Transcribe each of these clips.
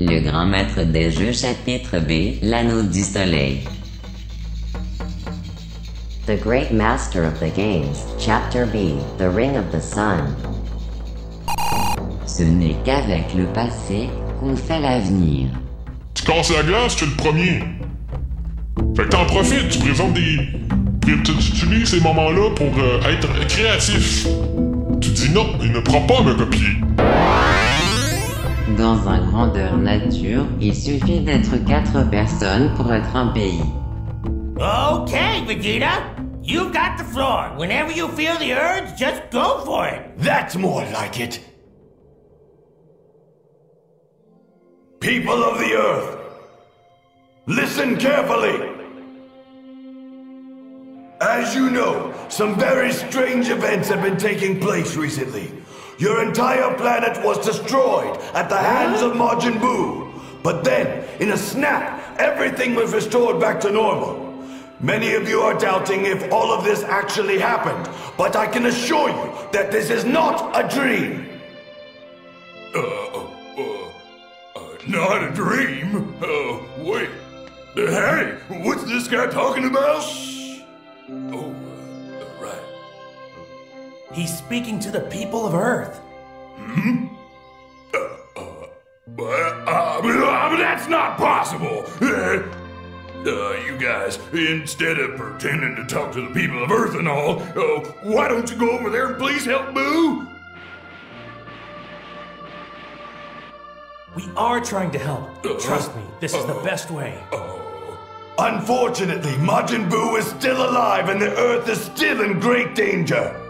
Le grand maître des jeux chapitre B, l'anneau du soleil. The Great Master of the Games, Chapter B, The Ring of the Sun. Ce n'est qu'avec le passé qu'on fait l'avenir. Tu casses la glace, tu es le premier. Fait que t'en profites, tu présentes des. Tu, utilises ces moments-là pour euh, être créatif. Tu dis non, il ne prend pas à me copier. Dans un grandeur nature, il suffit d'être quatre personnes pour être un pays. Okay, Vegeta. You've got the floor. Whenever you feel the urge, just go for it. That's more like it. People of the Earth, listen carefully. As you know, some very strange events have been taking place recently. Your entire planet was destroyed at the hands of Majin Buu. But then, in a snap, everything was restored back to normal. Many of you are doubting if all of this actually happened, but I can assure you that this is not a dream. Uh, uh, uh, not a dream? Uh, wait. Hey, what's this guy talking about? Oh, uh. He's speaking to the people of Earth. Hmm? Uh, uh, well, uh, uh, that's not possible. Uh, you guys, instead of pretending to talk to the people of Earth and all, uh, why don't you go over there and please help Buu? We are trying to help. Trust me, this is the best way. Unfortunately, Majin Buu is still alive and the Earth is still in great danger.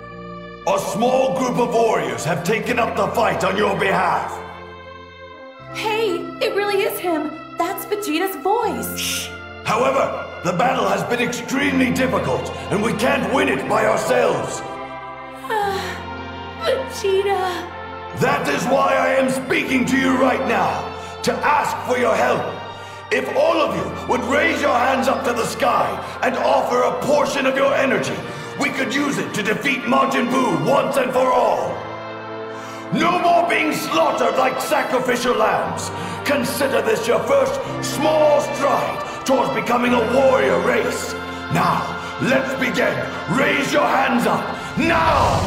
A small group of warriors have taken up the fight on your behalf. Hey, it really is him. That's Vegeta's voice. However, the battle has been extremely difficult, and we can't win it by ourselves. Vegeta. That is why I am speaking to you right now, to ask for your help. If all of you would raise your hands up to the sky and offer a portion of your energy, we could use it to defeat Majin Buu once and for all. No more being slaughtered like sacrificial lambs. Consider this your first small stride towards becoming a warrior race. Now, let's begin. Raise your hands up. Now!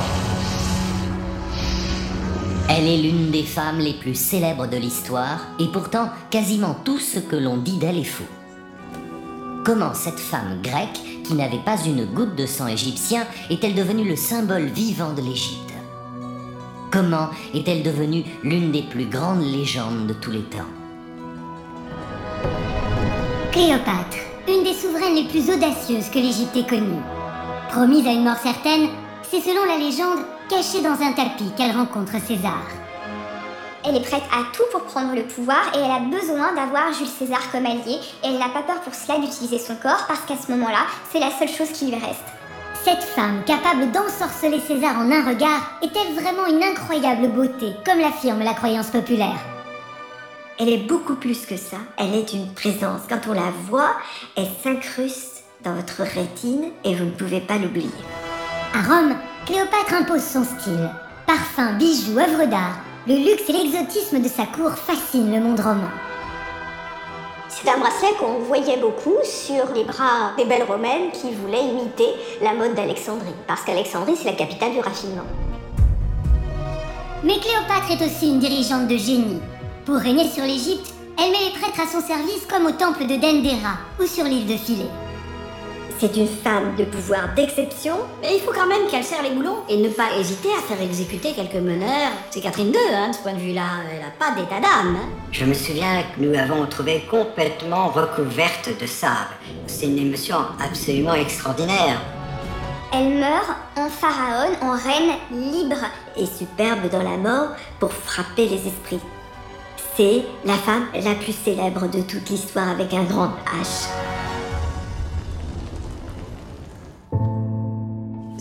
Elle est l'une des femmes les plus célèbres de l'histoire, et pourtant quasiment tout ce que l'on dit d'elle est faux. Comment cette femme grecque, qui n'avait pas une goutte de sang égyptien, est-elle devenue le symbole vivant de l'Égypte? Comment est-elle devenue l'une des plus grandes légendes de tous les temps? Cléopâtre, une des souveraines les plus audacieuses que l'Égypte ait connue. Promise à une mort certaine, c'est selon la légende cachée dans un tapis qu'elle rencontre César. Elle est prête à tout pour prendre le pouvoir et elle a besoin d'avoir Jules César comme allié et elle n'a pas peur pour cela d'utiliser son corps parce qu'à ce moment-là, c'est la seule chose qui lui reste. Cette femme, capable d'ensorceler César en un regard, est-elle vraiment une incroyable beauté, comme l'affirme la croyance populaire Elle est beaucoup plus que ça. Elle est une présence. Quand on la voit, elle s'incruste dans votre rétine et vous ne pouvez pas l'oublier. À Rome, Cléopâtre impose son style. Parfums, bijoux, œuvres d'art, le luxe et l'exotisme de sa cour fascinent le monde romain. C'est un bracelet qu'on voyait beaucoup sur les bras des belles romaines qui voulaient imiter la mode d'Alexandrie, parce qu'Alexandrie c'est la capitale du raffinement. Mais Cléopâtre est aussi une dirigeante de génie. Pour régner sur l'Égypte, elle met les prêtres à son service comme au temple de Dendera ou sur l'île de Philae. C'est une femme de pouvoir d'exception, mais il faut quand même qu'elle serre les boulons et ne pas hésiter à faire exécuter quelques meneurs. C'est Catherine II, hein, de ce point de vue-là. Elle n'a pas d'état d'âme. hein. Je me souviens que nous l'avons trouvée complètement recouverte de sable. C'est une émotion absolument extraordinaire. Elle meurt en pharaon, en reine libre. Et superbe dans la mort pour frapper les esprits. C'est la femme la plus célèbre de toute l'histoire avec un grand H.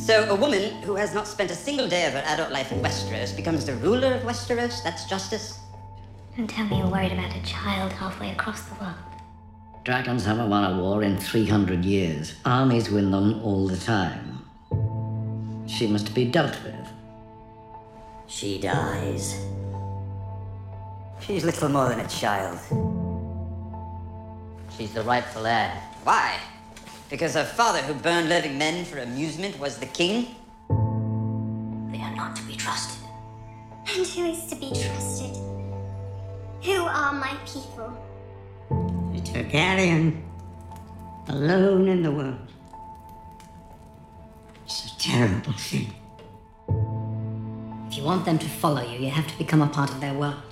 So, a woman who has not spent a single day of her adult life in Westeros becomes the ruler of Westeros? That's justice? Don't tell me you're worried about a child halfway across the world. Dragons haven't won a war in 300 years. Armies win them all the time. She must be dealt with. She dies. She's little more than a child. She's the rightful heir. Why? Because her father, who burned living men for amusement, was the king? They are not to be trusted. And who is to be trusted? Who are my people? A Targaryen. Alone in the world. It's a terrible thing. If you want them to follow you, you have to become a part of their world.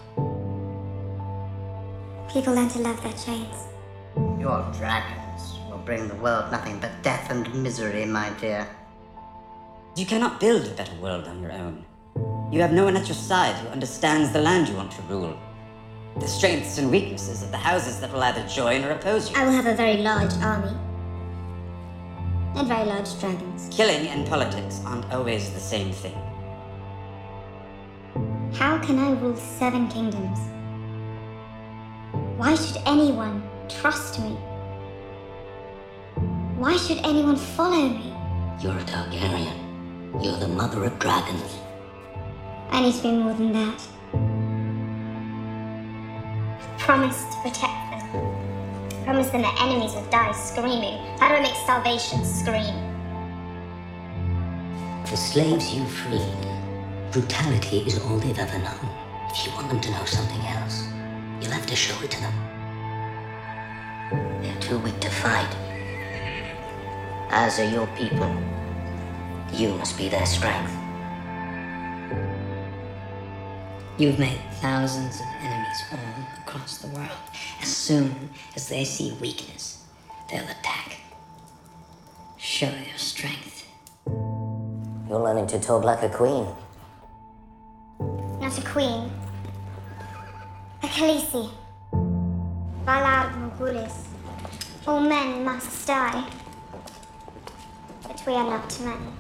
People learn to love their chains. You're a will bring the world nothing but death and misery, my dear. You cannot build a better world on your own. You have no one at your side who understands the land you want to rule. The strengths and weaknesses of the houses that will either join or oppose you. I will have a very large army. And very large dragons. Killing and politics aren't always the same thing. How can I rule seven kingdoms? Why should anyone trust me? Why should anyone follow me? You're a Targaryen. You're the mother of dragons. I need to be more than that. Promise to protect them. I Promise them that enemies will die screaming. How do I make salvation scream? The slaves you freed, brutality is all they've ever known. If you want them to know something else, you'll have to show it to them. They're too weak to fight. As are your people. You must be their strength. You've made thousands of enemies all across the world. As soon as they see weakness, they'll attack. Show your strength. You're learning to talk like a queen. Not a queen. A Khaleesi. Valar Morghulis. All men must die. But we are not men.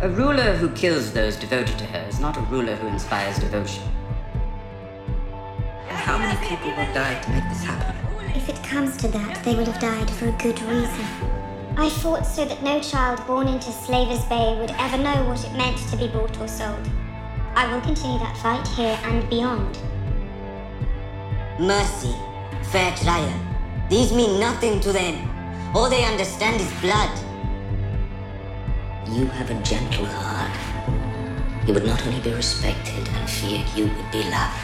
A ruler who kills those devoted to her is not a ruler who inspires devotion. And how many people will die to make this happen? If it comes to that, they will have died for a good reason. I fought so that no child born into Slaver's Bay would ever know what it meant to be bought or sold. I will continue that fight here and beyond. Mercy, fair trial. These mean nothing to them. All they understand is blood. You have a gentle heart. You would not only be respected and feared, you would be loved.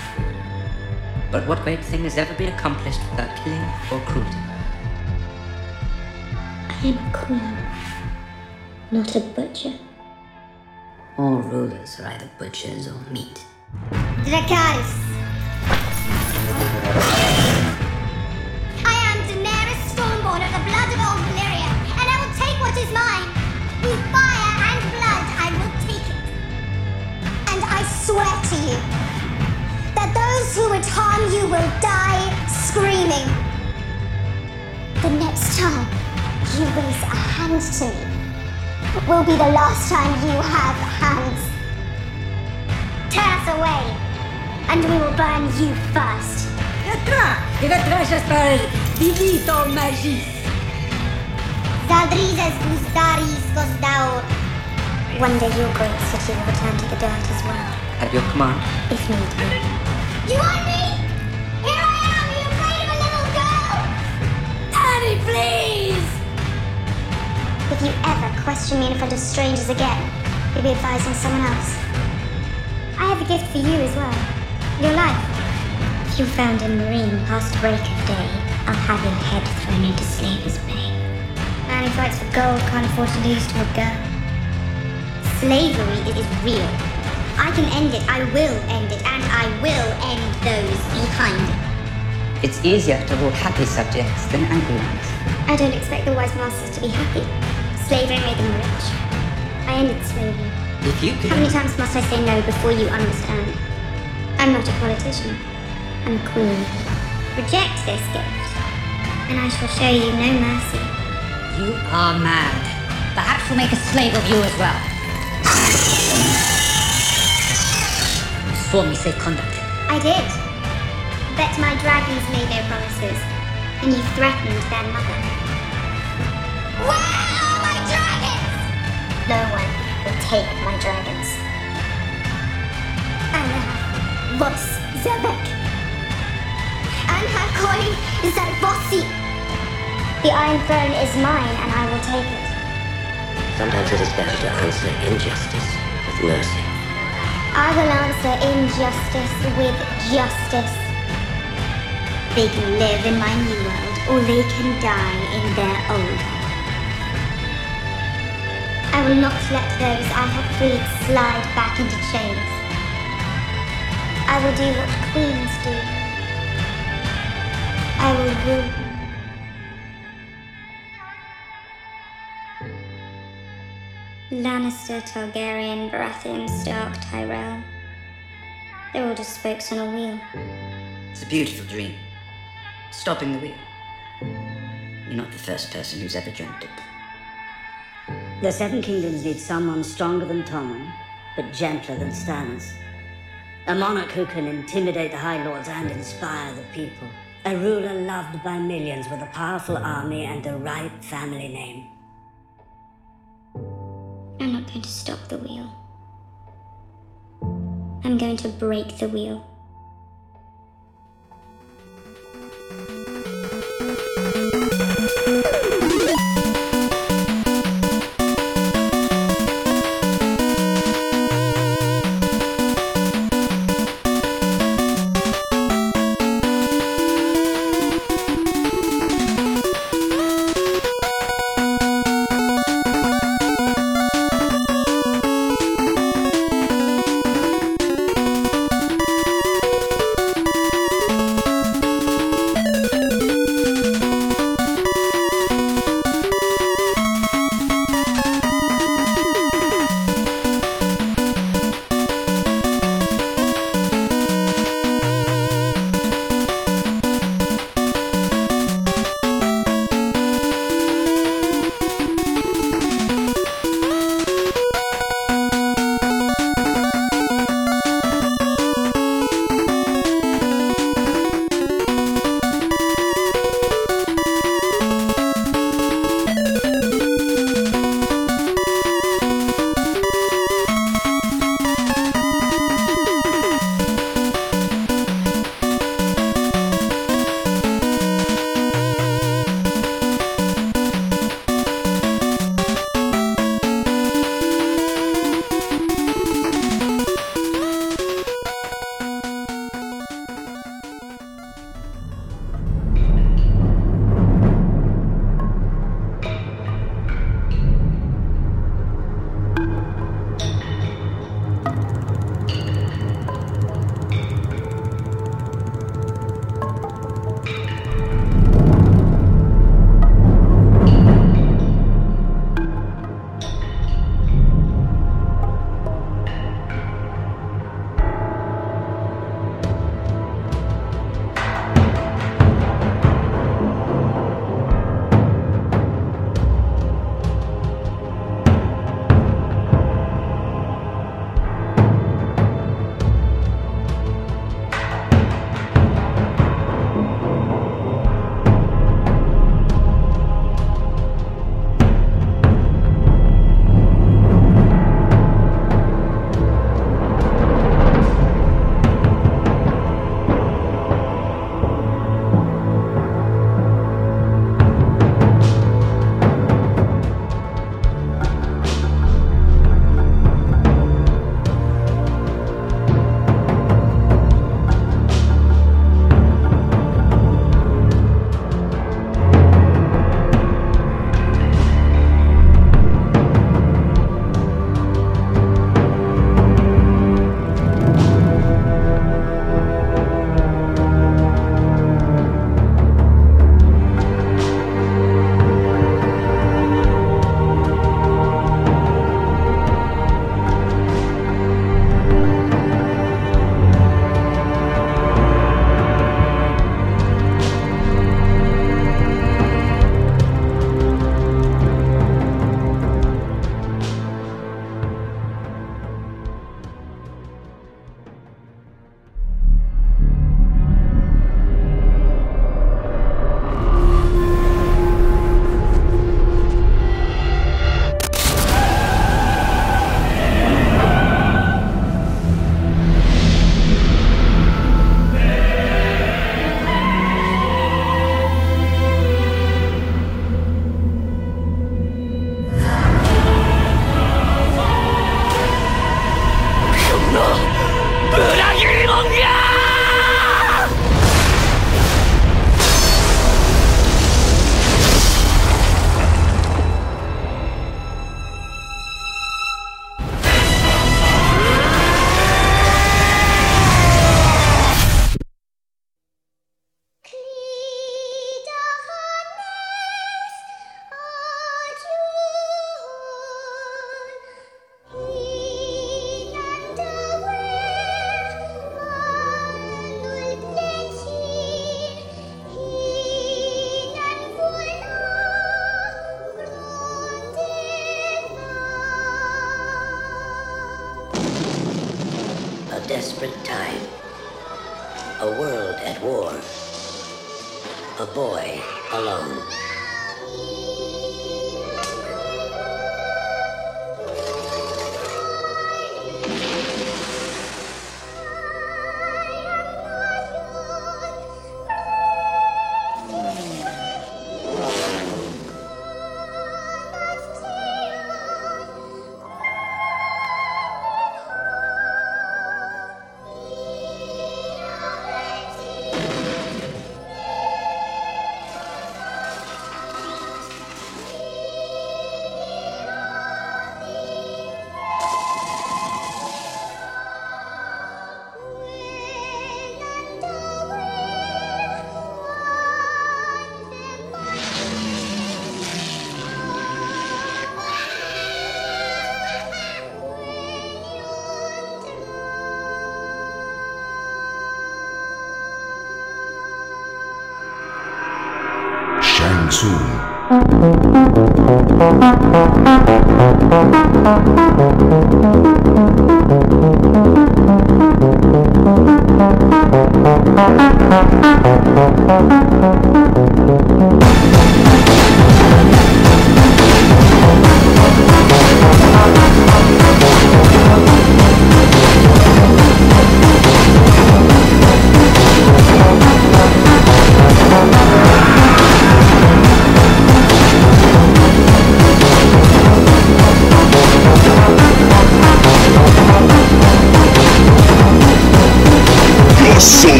But what great thing has ever been accomplished without killing or cruelty? I am a queen, not a butcher. All rulers are either butchers or meat. Dracarys. I am Daenerys Stormborn of the blood of old Valyria, and I will take what is mine. Swear to you that those who would harm you will die screaming. The next time you raise a hand to me will be the last time you have hands. Tear us away, and we will burn you first. Vivito magis! Zaldrizes Guzdaris Gosdaur. One day your great city will return to the dirt as well, At your command. if need. You want me? Here I am, you afraid of a little girl? Daddy, please! If you ever question me in front of strangers again, you'll be advising someone else. I have a gift for you as well. Your life. If you're found in Meereen past break of day, I'll have your head thrown into Slaver's Bay. Man who fights for gold can't afford to lose to a girl. Slavery is real. I can end it, I will end it, and I will end those behind it. It's easier to rule happy subjects than angry ones. I don't expect the wise masters to be happy. Slavery made them rich. I ended slavery. If you How many times must I say no before you understand? I'm not a politician. I'm a queen. Reject this gift, and I shall show you no mercy. You are mad. Perhaps we'll make a slave of you as well. You swore me safe conduct. I did. Bet my dragons made no promises, and you threatened their mother. Where are my dragons? No one will take my dragons. Allah, Vos Zevek. boy. Is that bossy? The Iron Throne is mine, and I will take it. Sometimes it is better to answer injustice with mercy. I will answer injustice with justice. They can live in my new world, or they can die in their old. I will not let those I have freed slide back into chains. I will do what queens do. I will rule. Lannister, Targaryen, Baratheon, Stark, Tyrell. They're all just spokes on a wheel. It's a beautiful dream. Stopping the wheel. You're not the first person who's ever dreamt it. The Seven Kingdoms need someone stronger than Tommen, but gentler than Stannis. A monarch who can intimidate the High Lords and inspire the people. A ruler loved by millions with a powerful army and the right family name. I'm not going to stop the wheel. I'm going to break the wheel. A boy alone.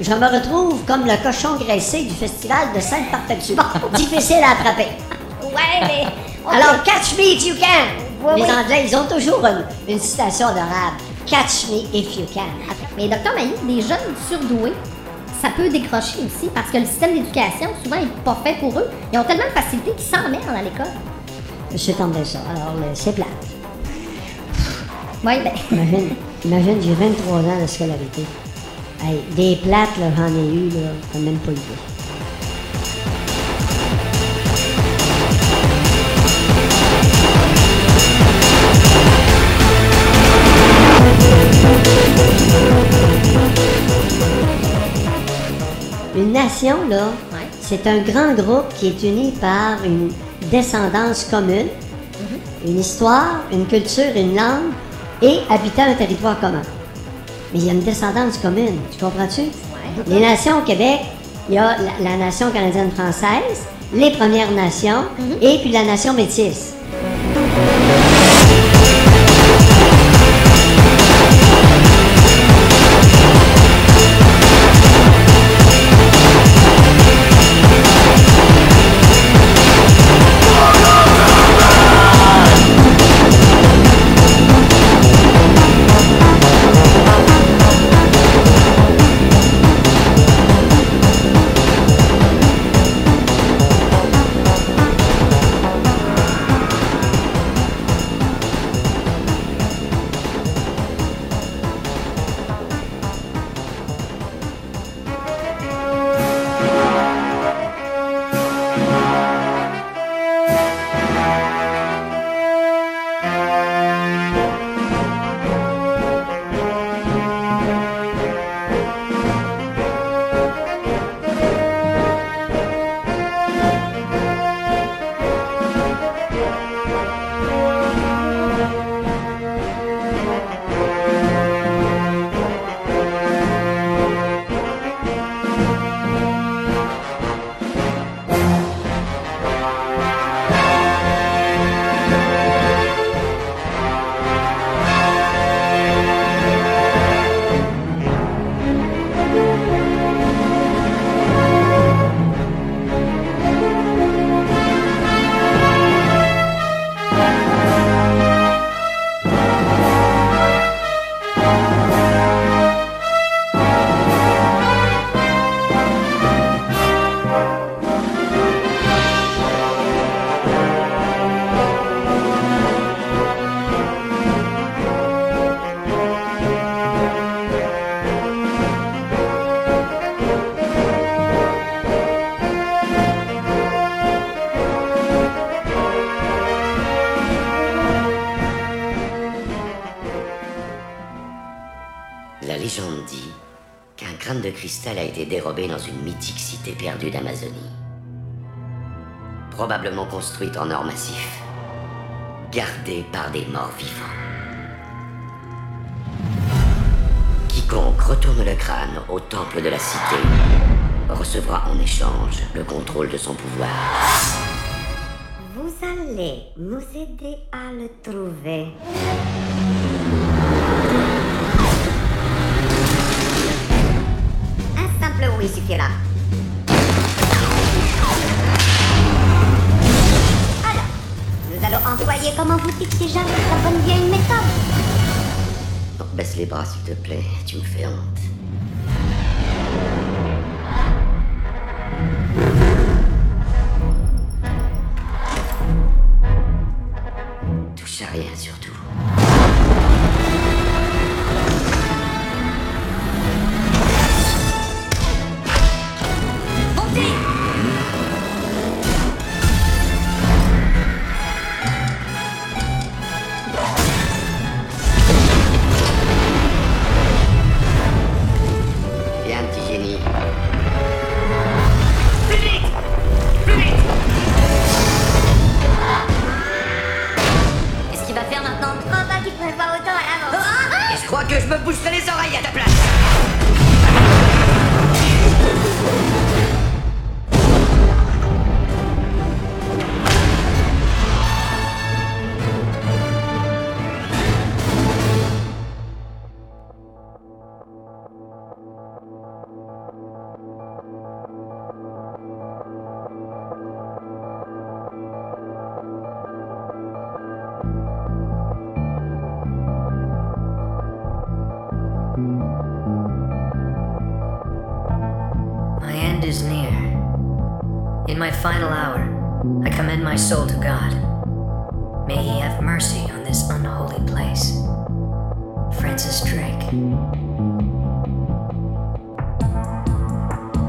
Je me retrouve comme le cochon graissé du festival de Sainte-Perpétue. Difficile à attraper. Ouais, mais. Alors, catch me if you can. Oui, Les oui. Anglais, ils ont toujours une, une citation de rap. Catch me if you can. Mais docteur Mailly, les jeunes surdoués, ça peut décrocher aussi parce que le système d'éducation, souvent, n'est pas fait pour eux. Ils ont tellement de facilité qu'ils s'emmerdent à l'école. Je tombé ça. Alors, c'est plat. Oui, ben. Imagine, imagine j'ai 23 ans de scolarité. Hey, des plates, là, j'en ai eu, là, ai même pas idée. Une nation, là, c'est un grand groupe qui est uni par une descendance commune, une histoire, une culture, une langue et habitant un territoire commun. Mais il y a une descendance commune, tu comprends-tu? Les nations au Québec, il y a la, la nation canadienne-française, les Premières Nations et puis la nation métisse. Cristal a été dérobé dans une mythique cité perdue d'Amazonie. Probablement construite en or massif. Gardée par des morts vivants. Quiconque retourne le crâne au temple de la cité recevra en échange le contrôle de son pouvoir. Vous allez nous aider à le trouver. Suffira. Alors, nous allons employer, comment vous dites déjà, la bonne vieille méthode. Oh, baisse les bras, s'il te plaît. Tu me fais honte. Touche à rien, surtout. Final hour, I commend my soul to God. May He have mercy on this unholy place. Francis Drake.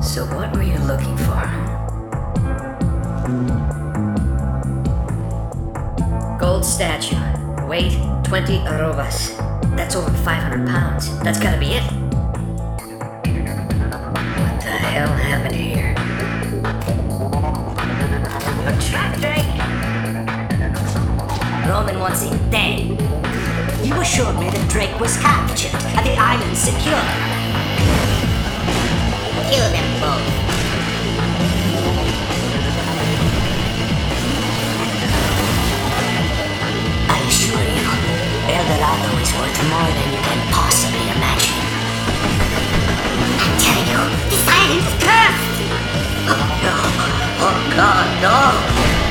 So, what were you looking for? Gold statue. Weight 20 arrobas. That's over 500 pounds. That's gotta be it. Wants him dead. You assured me that Drake was captured and the island secure. Kill them both. I assure you, El Dorado is worth more than you can possibly imagine. I'm telling you, this island is cursed! Oh no! Oh god, no!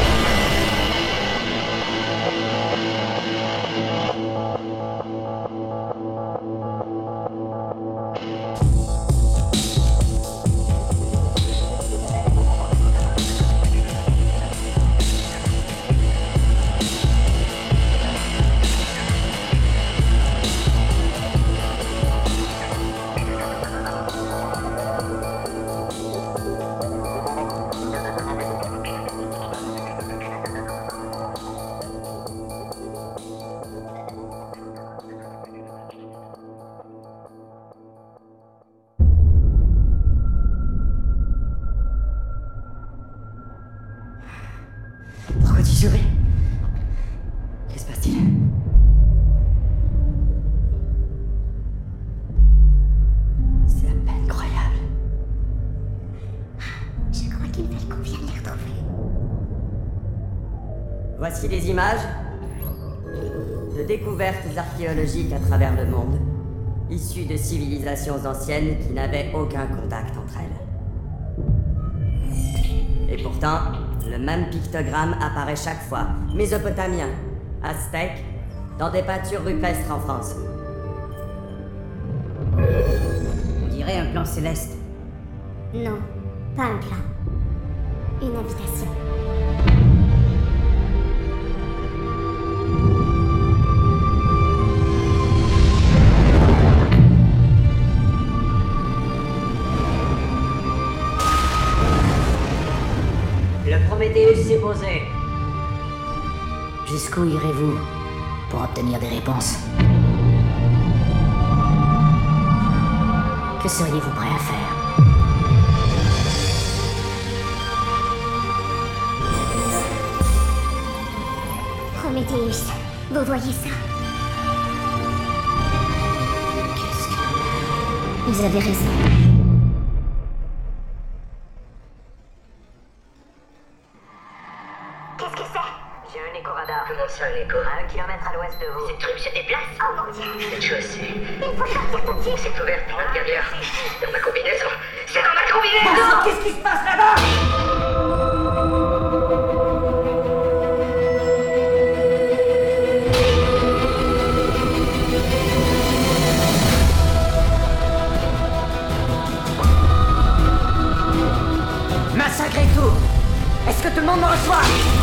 Les images de découvertes archéologiques à travers le monde, issues de civilisations anciennes qui n'avaient aucun contact entre elles. Et pourtant, le même pictogramme apparaît chaque fois. Mésopotamien, aztèque, dans des peintures rupestres en France. On dirait un plan céleste. Non, pas un plan. Une invitation. Jusqu'où irez-vous pour obtenir des réponses Que seriez-vous prêt à faire Prométhéeus, vous voyez ça Qu'est-ce que... Vous avez raison. Qu'est-ce que c'est j'ai un écho radar. Comment ça, un écho À un kilomètre à l'ouest de vous. Ces trucs se déplacent Oh mon dieu Cette chaussée. Il faut sortir tout de suite C'est ouvert par l'intérieur. Dans ma combinaison. C'est dans ma combinaison Qu'est-ce qui se passe là-bas Massacre et tout Est-ce que tout le monde me reçoit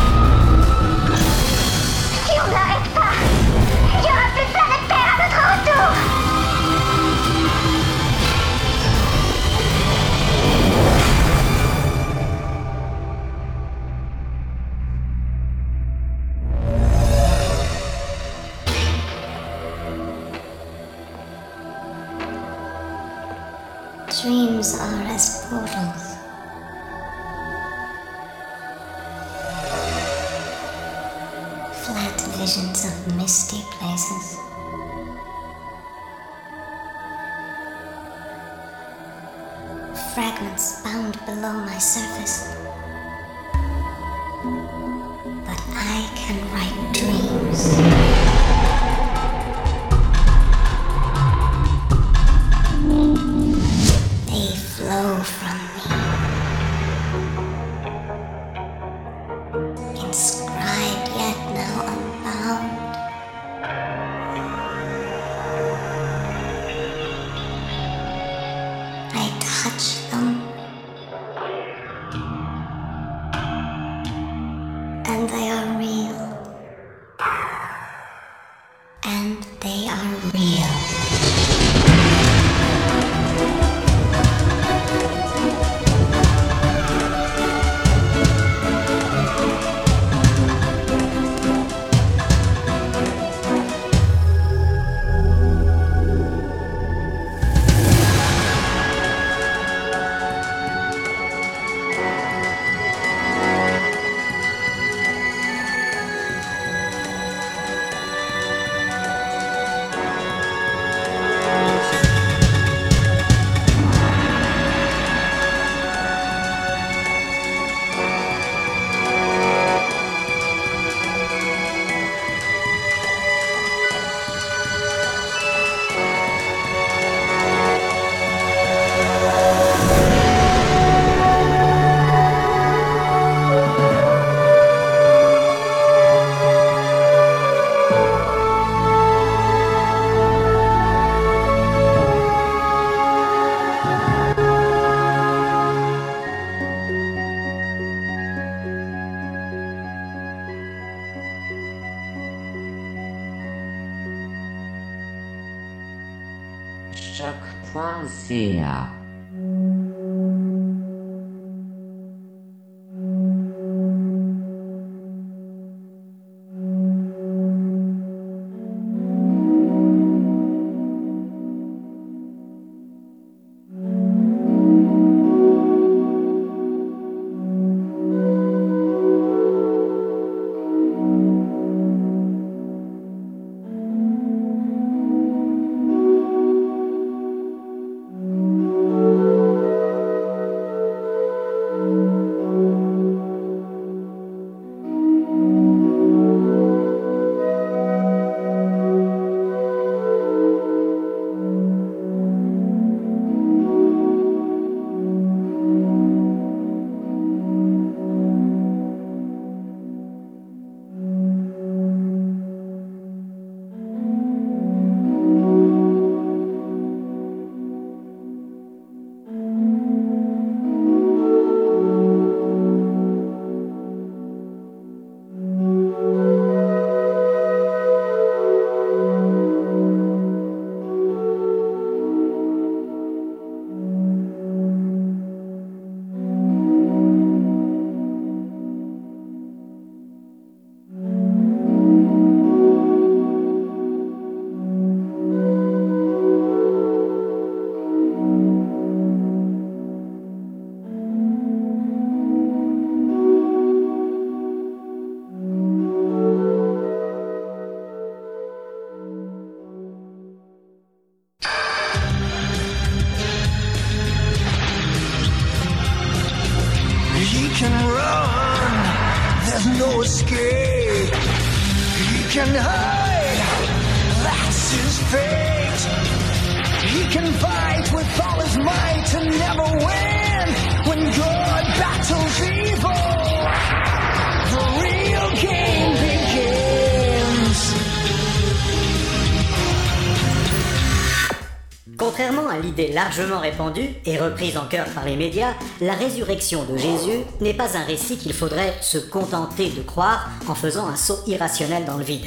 Contrairement à l'idée largement répandue et reprise en cœur par les médias, la résurrection de Jésus n'est pas un récit qu'il faudrait se contenter de croire en faisant un saut irrationnel dans le vide.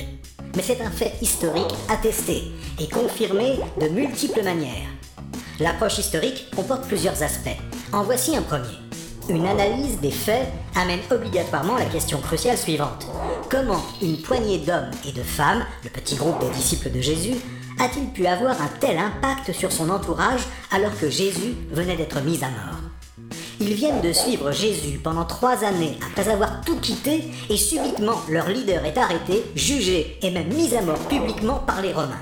Mais c'est un fait historique attesté et confirmé de multiples manières. L'approche historique comporte plusieurs aspects. En voici un premier. Une analyse des faits amène obligatoirement la question cruciale suivante. Comment une poignée d'hommes et de femmes, le petit groupe des disciples de Jésus, a-t-il pu avoir un tel impact sur son entourage alors que Jésus venait d'être mis à mort? Ils viennent de suivre Jésus pendant trois années après avoir tout quitté et subitement leur leader est arrêté, jugé et même mis à mort publiquement par les Romains.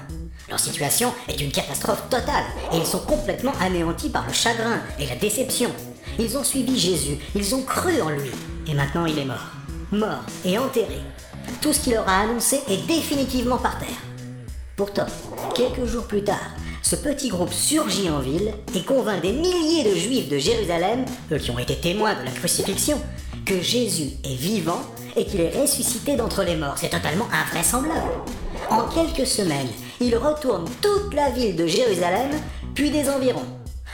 Leur situation est une catastrophe totale et ils sont complètement anéantis par le chagrin et la déception. Ils ont suivi Jésus, ils ont cru en lui et maintenant il est mort. Mort et enterré. Tout ce qu'il leur a annoncé est définitivement par terre. Pourtant, quelques jours plus tard, ce petit groupe surgit en ville et convainc des milliers de juifs de Jérusalem, eux qui ont été témoins de la crucifixion, que Jésus est vivant et qu'il est ressuscité d'entre les morts. C'est totalement invraisemblable. En quelques semaines, il retourne toute la ville de Jérusalem, puis des environs.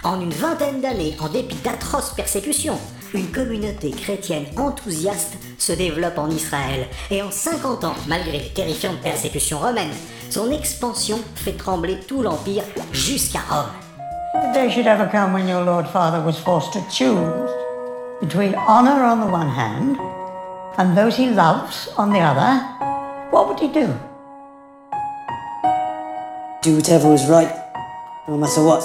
En une vingtaine d'années, en dépit d'atroces persécutions, une communauté chrétienne enthousiaste se développe en Israël. Et en 50 ans, malgré les terrifiantes persécutions romaines, son expansion fait trembler tout l'Empire jusqu'à Rome. The day should ever come when your Lord Father was forced to choose between honor on the one hand and those he loves on the other. What would he do? Do whatever was right, no matter what.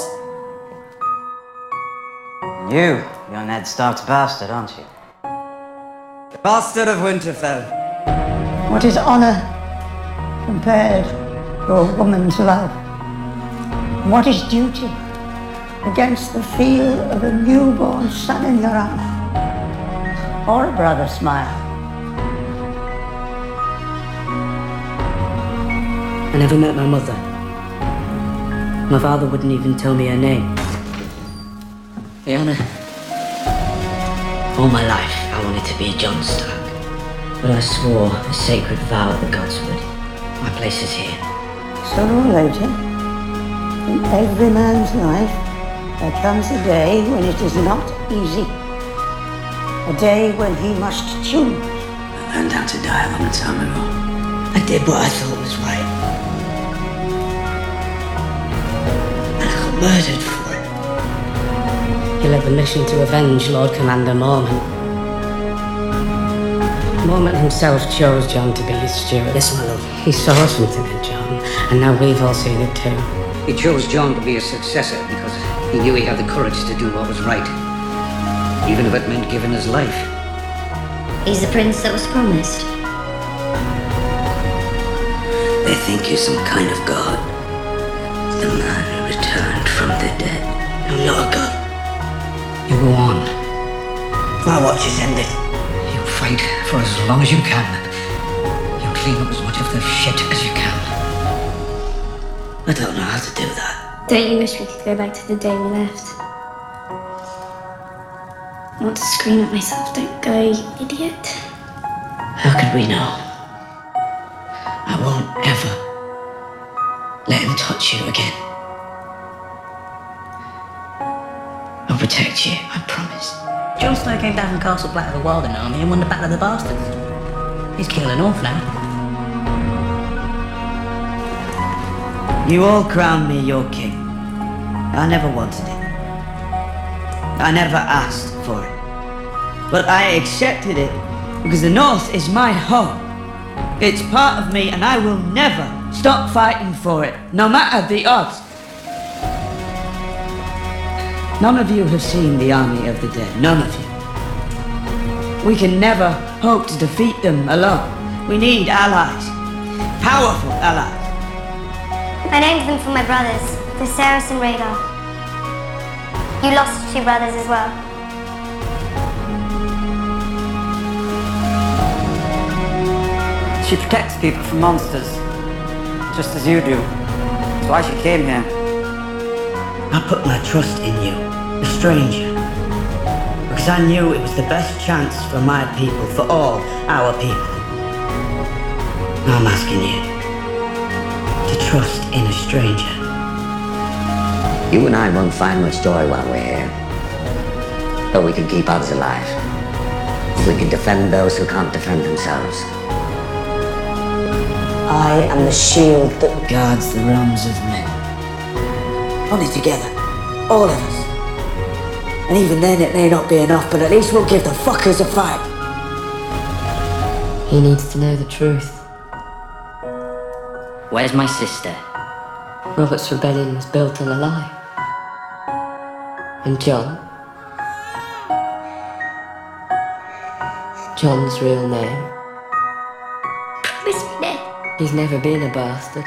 You, you're Ned Stark's bastard, aren't you? The bastard of Winterfell. What is honor compared a woman's love? What is duty against the feel of a newborn son in your arms? Or a brother's smile? I never met my mother. My father wouldn't even tell me her name. Ayana, all my life I wanted to be Jon Stark, but I swore a sacred vow at the Godswood. My place is here. Sooner or later, in every man's life, there comes a day when it is not easy. A day when he must choose. I learned how to die a long time ago. I did what I thought was right. And I got murdered for it. He led the mission to avenge Lord Commander Mormont. Mormont himself chose Jon to be his steward. Yes, my lord. He saw something in Jon, and now we've all seen it too. He chose Jon to be his successor because he knew he had the courage to do what was right, even if it meant giving his life. He's the prince that was promised. They think you're some kind of god. The man who returned from the dead. I'm not a god. You go on. My watch is ended. For as long as you can. You clean up as much of the shit as you can. I don't know how to do that. Don't you wish we could go back to the day we left? I want to scream at myself, don't go, you idiot. How could we know? I won't ever let him touch you again. I'll protect you, I promise. Jon Snow came down from Castle Black with a wildling army and won the Battle of the Bastards. He's king of the North now. You all crowned me your king. I never wanted it. I never asked for it. But I accepted it because the North is my home. It's part of me and I will never stop fighting for it, no matter the odds. None of you have seen the army of the dead. None of you. We can never hope to defeat them alone. We need allies. Powerful allies. I named them for my brothers, the Viserion, Rhaegal. You lost two brothers as well. She protects people from monsters, just as you do. That's why she came here. I put my trust in you a stranger. Because I knew it was the best chance for my people, for all our people. Now I'm asking you to trust in a stranger. You and I won't find much joy while we're here. But we can keep others alive. We can defend those who can't defend themselves. I am the shield that guards the realms of men. Only together, all of us. And even then it may not be enough, but at least we'll give the fuckers a fight. He needs to know the truth. Where's my sister? Robert's rebellion was built on a lie. And Jon? Jon's real name. Promise me, Ned. He's never been a bastard.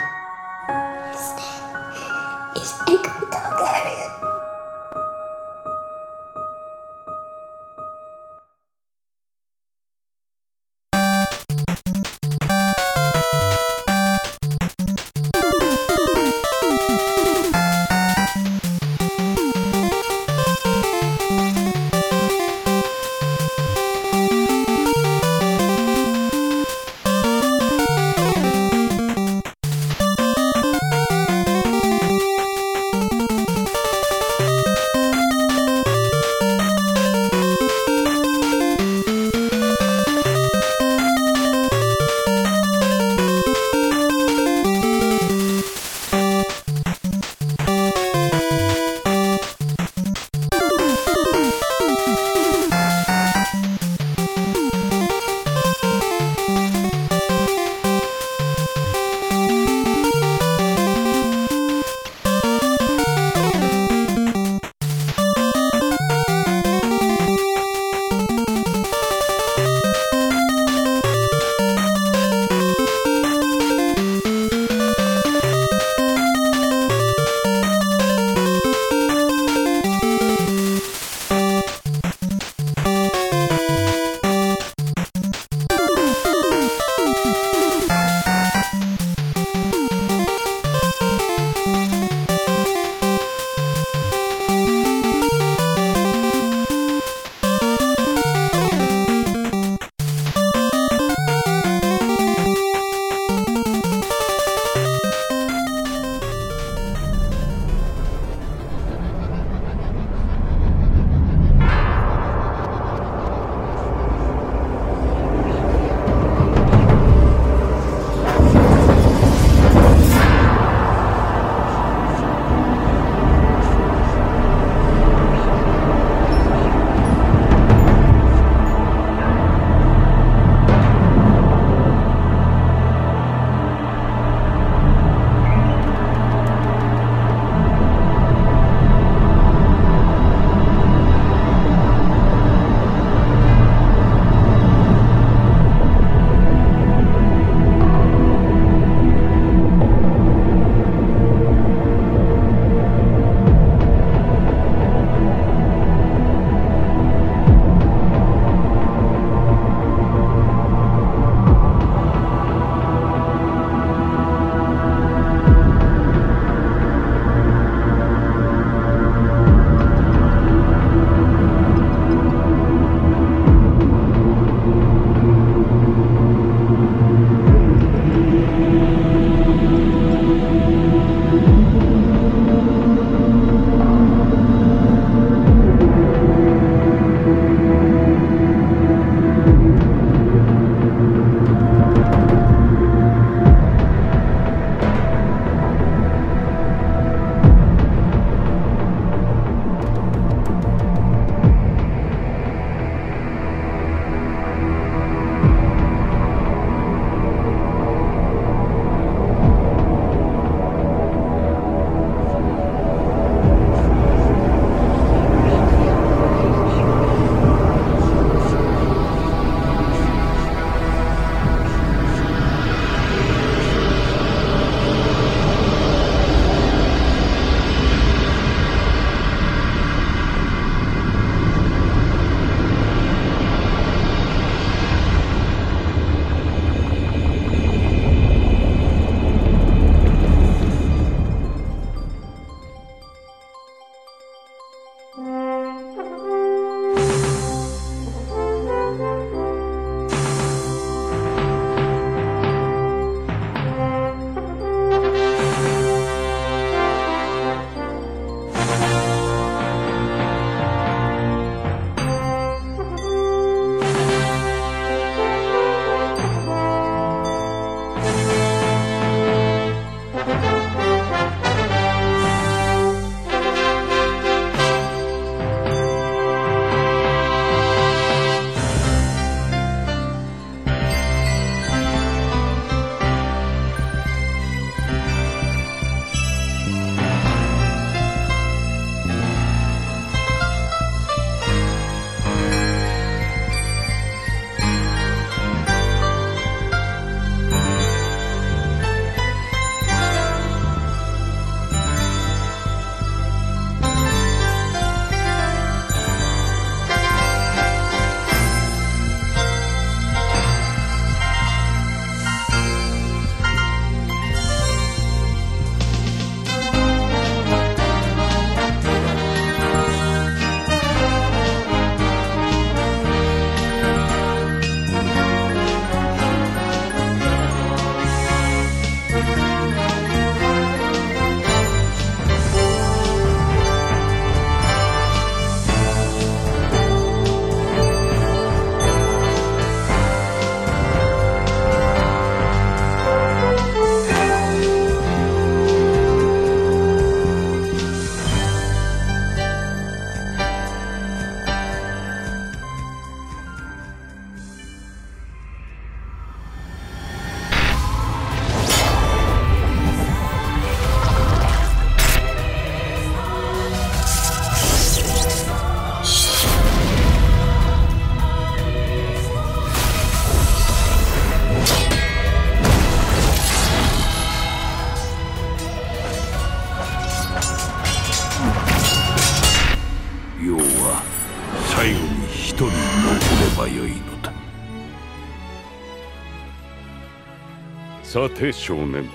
て少年。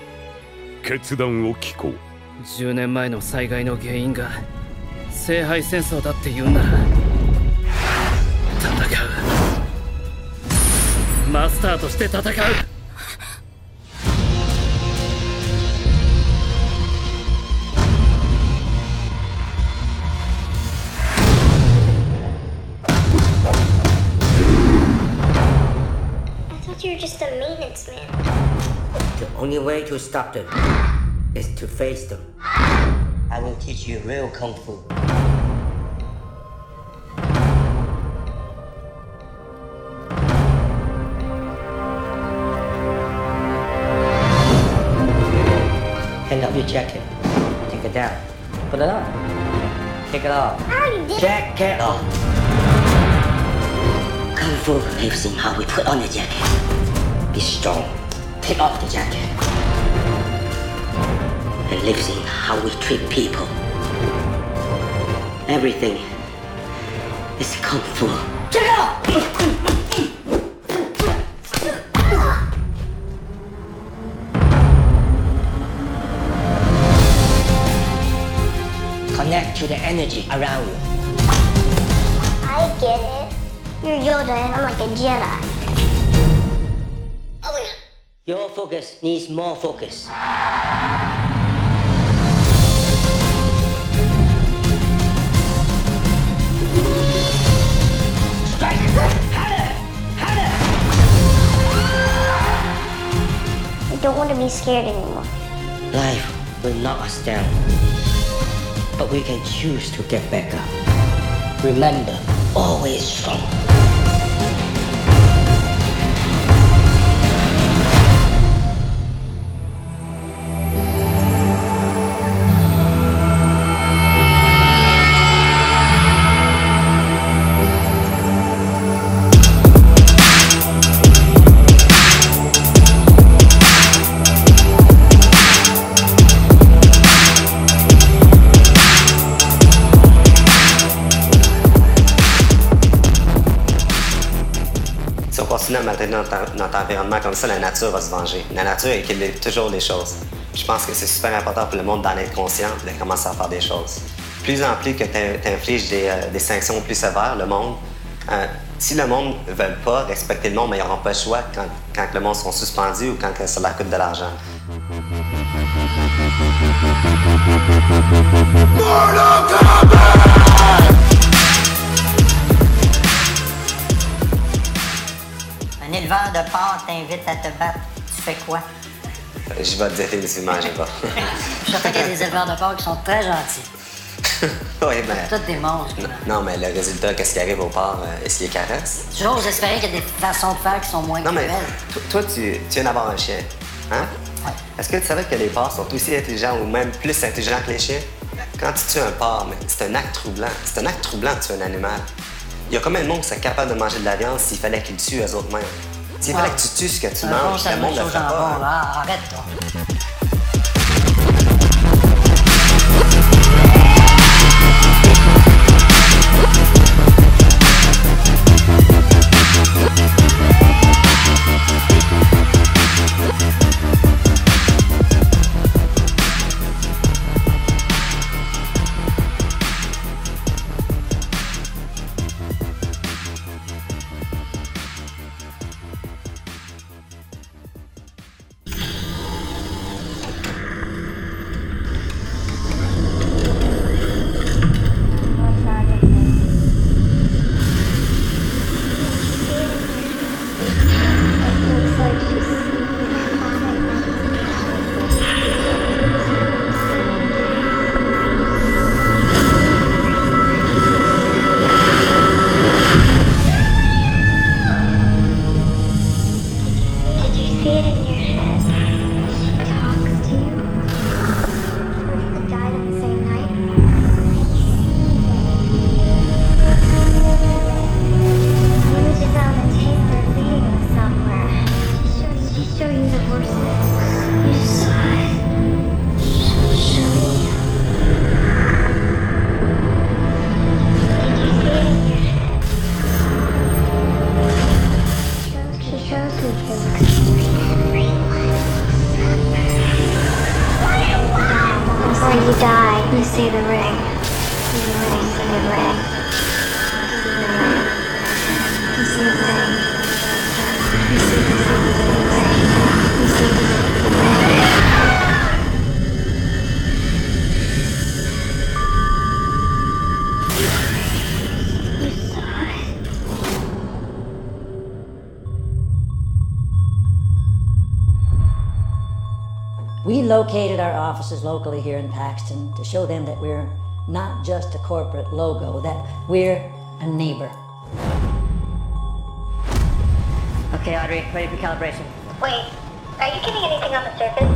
決断を聞こう。10年前の災害の原因が聖杯戦争だって言うなら戦う。マスターとして戦う。I thought you were just a maintenance man. The only way to stop them is to face them. I will teach you real kung fu. Hang up your jacket. Take it down. Put it on. Take it off. Jacket off. Kung Fu lives in how we put on the jacket. Be strong. Take off the jacket. It lives in how we treat people. Everything is Kung Fu. Check it out! Connect to the energy around you. I get it. You're Yoda and I'm like a Jedi. Your focus needs more focus. I don't want to be scared anymore. Life will knock us down, but we can choose to get back up. Remember, always strong. Notre, environnement comme ça, la nature va se venger. La nature équilibre toujours les choses. Je pense que c'est super important pour le monde d'en être conscient et de commencer à faire des choses. Plus en plus que tu infliges des, euh, des sanctions plus sévères, le monde, euh, si le monde ne veut pas respecter le monde, mais ils n'auront pas le choix quand, le monde sera suspendu ou quand ça leur coûte de l'argent. Éleveur de porc t'invite à te battre. Tu fais quoi? Je vais te dire définitivement, je sais pas. Je suis certain qu'il y a des éleveurs de porc qui sont très gentils. oui, mais. Des monstres. Non, mais le résultat, qu'est-ce qui arrive au port? euh, Est-ce qu'il caresse? J'ose espérer qu'il y a des façons de faire qui sont moins Non, cruelles. to- toi, tu, tu viens d'avoir un chien. Hein? Est-ce que tu savais que les porcs sont aussi intelligents ou même plus intelligents que les chiens? Quand tu tues un porc, c'est un acte troublant. C'est un acte troublant de tuer un animal. Il y a combien de monde qui serait capable de manger de la viande s'il fallait qu'ils tuent eux autres mêmes? C'est vrai que tu tues ce que tu manges, le monde le fera pas. Arrête, toi. We located our offices locally here in Paxton to show them that we're not just a corporate logo, that we're a neighbor. Okay, Audrey, ready for calibration. Wait, are you getting anything on the surface?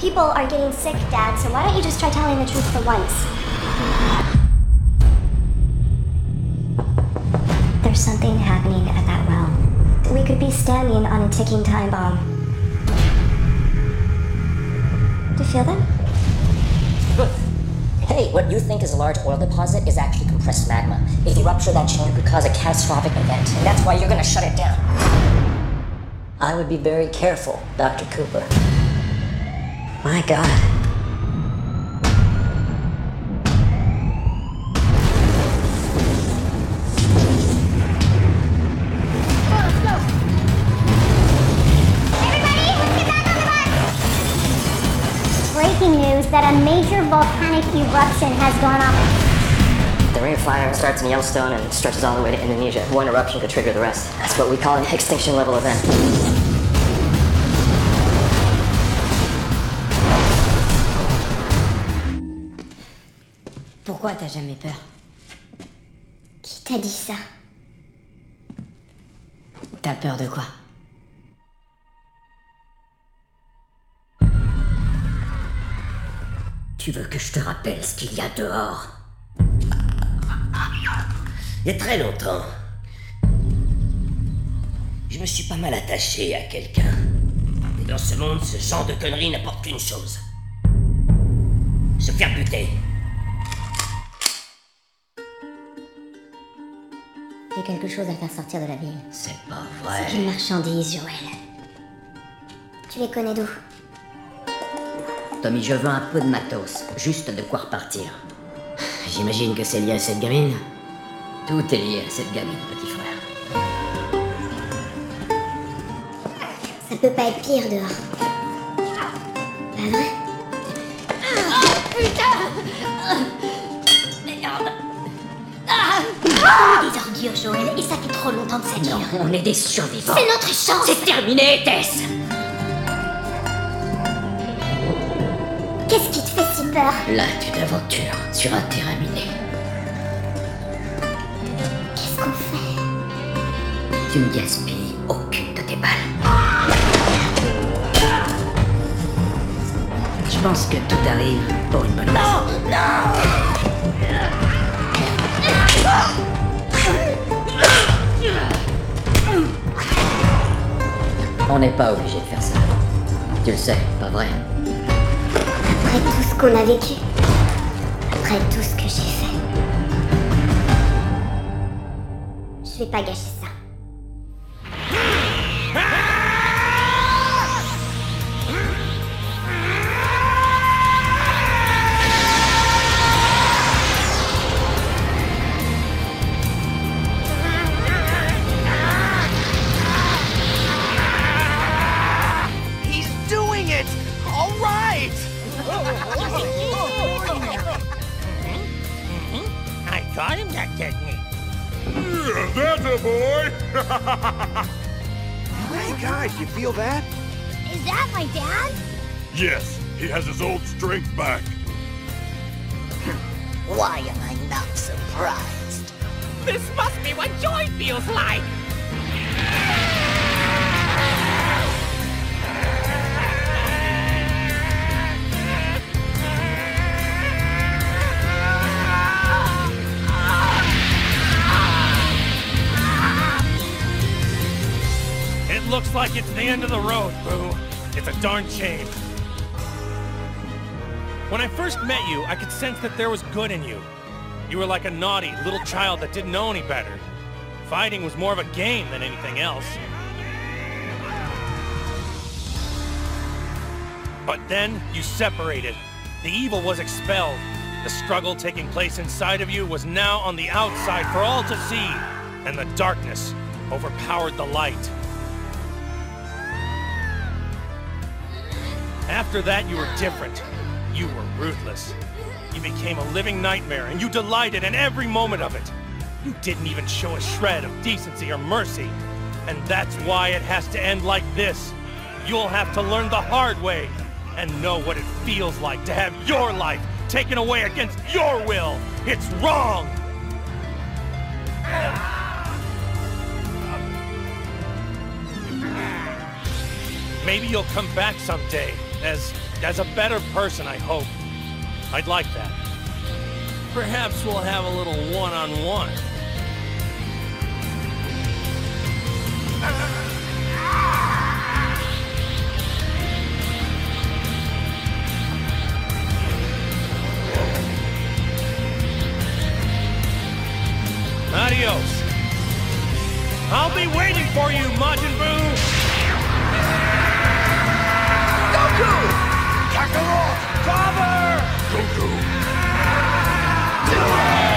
People are getting sick, Dad, so why don't you just try telling the truth for once? There's something happening at that well. We could be standing on a ticking time bomb. Do you feel that? Hey, what you think is a large oil deposit is actually compressed magma. If you rupture that chain, it could cause a catastrophic event, and that's why you're gonna shut it down. I would be very careful, Dr. Cooper. My God. That a major volcanic eruption has gone off. The ring of fire starts in Yellowstone and stretches all the way to Indonesia. One eruption could trigger the rest. That's what we call an extinction level event. Pourquoi t'as jamais peur Qui t'a dit ça T'as peur de quoi Tu veux que je te rappelle ce qu'il y a dehors Il y a très longtemps, je me suis pas mal attaché à quelqu'un. Et dans ce monde, ce genre de conneries n'apporte qu'une chose. Se faire buter. J'ai quelque chose à faire sortir de la ville. C'est pas C'est une marchandise, Joël. Tu les connais d'où? Tommy, je veux un peu de matos, juste de quoi repartir. J'imagine que c'est lié à cette gamine. Tout est lié à cette gamine, petit frère. Ça peut pas être pire dehors. Pas vrai Merde On est des ordures, Joël, et ça fait trop longtemps que ça dure. On est des survivants. C'est notre chance C'est terminé, Tess Qu'est-ce qui te fait si peur Là, tu d'aventure sur un terrain miné. Qu'est-ce qu'on fait Tu ne gaspilles aucune de tes balles. Je pense que tout arrive pour une bonne raison. On n'est pas obligé de faire ça. Tu le sais, pas vrai Après tout ce qu'on a vécu, après tout ce que j'ai fait, je vais pas gâcher taught him that technique. That's a boy! Hey guys, you feel that? Is that my dad? yes, he has his old strength back. Why am I not surprised? This must be what joy feels like! Looks like it's the end of the road, Buu. It's a darn shame. When I first met you, I could sense that there was good in you. You were like a naughty little child that didn't know any better. Fighting was more of a game than anything else. But then you separated. The evil was expelled. The struggle taking place inside of you was now on the outside for all to see, and the darkness overpowered the light. After that, you were different. You were ruthless. You became a living nightmare, and you delighted in every moment of it. You didn't even show a shred of decency or mercy. And that's why it has to end like this. You'll have to learn the hard way, and know what it feels like to have your life taken away against your will. It's wrong! Maybe you'll come back someday, as, as a better person, I hope. I'd like that. Perhaps we'll have a little one-on-one. Adios. I'll be waiting for you, Majin Buu! Kakarot! Cover! Goku! It's